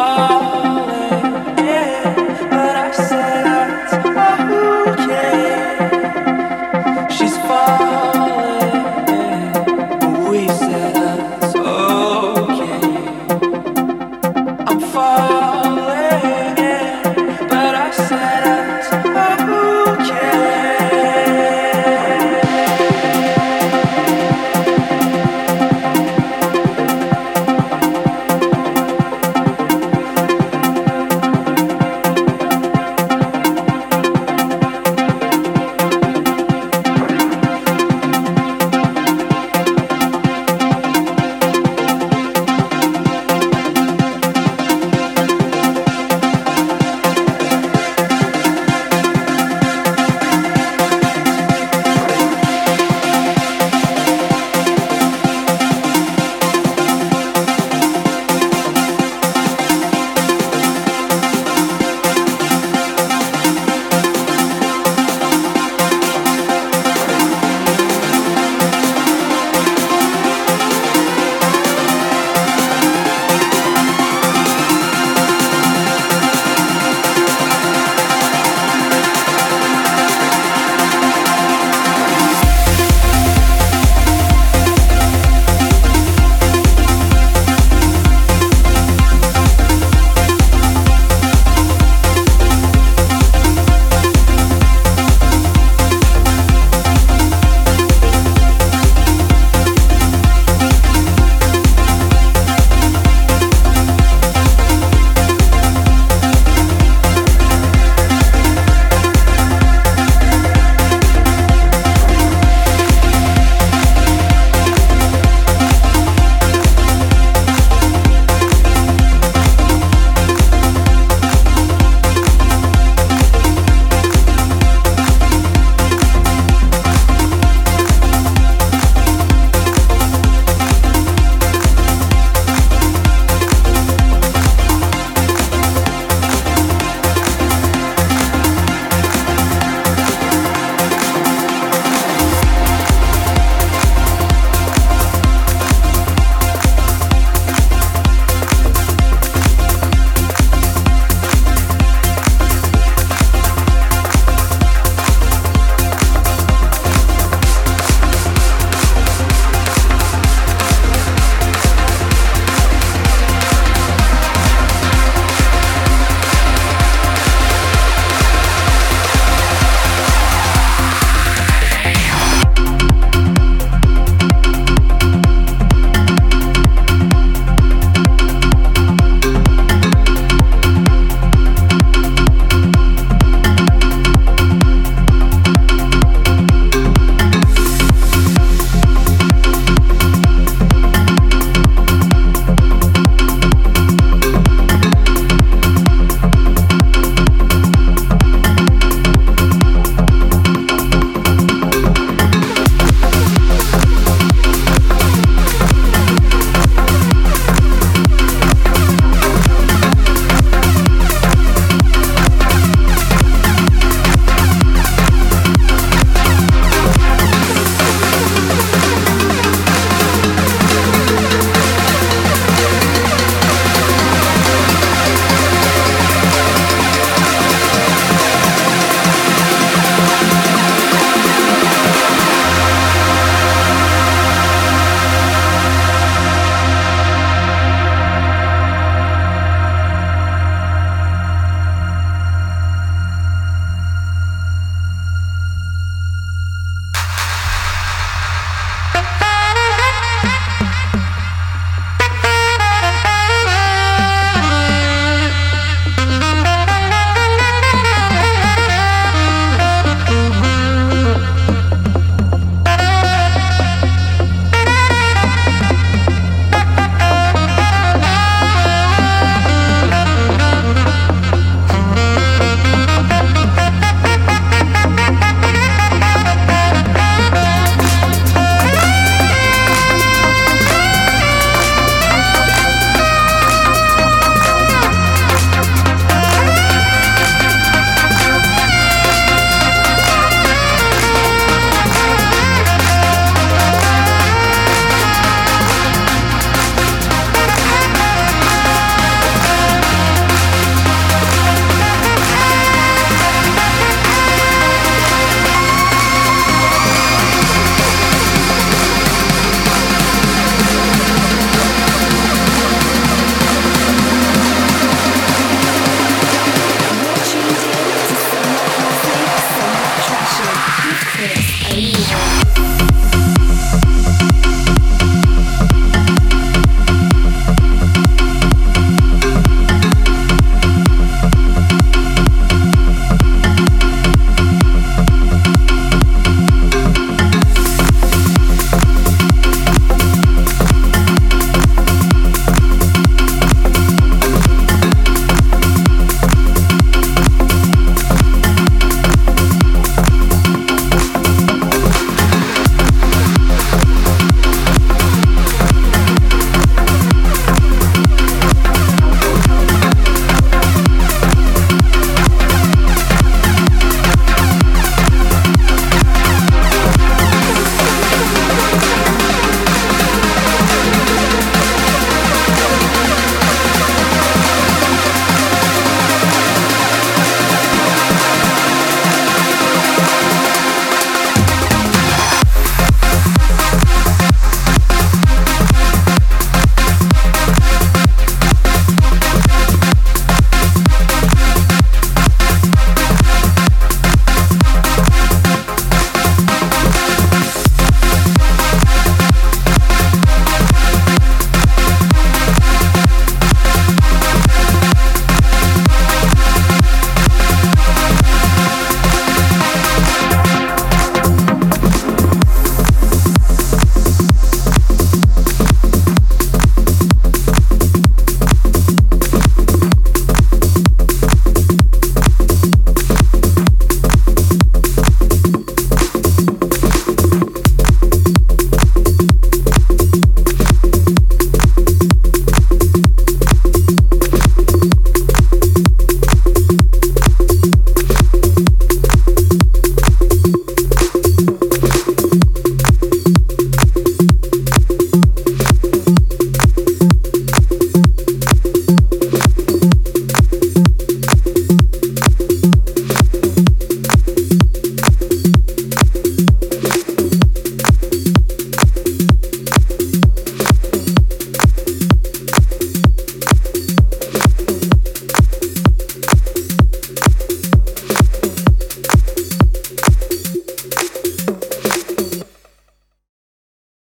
fala.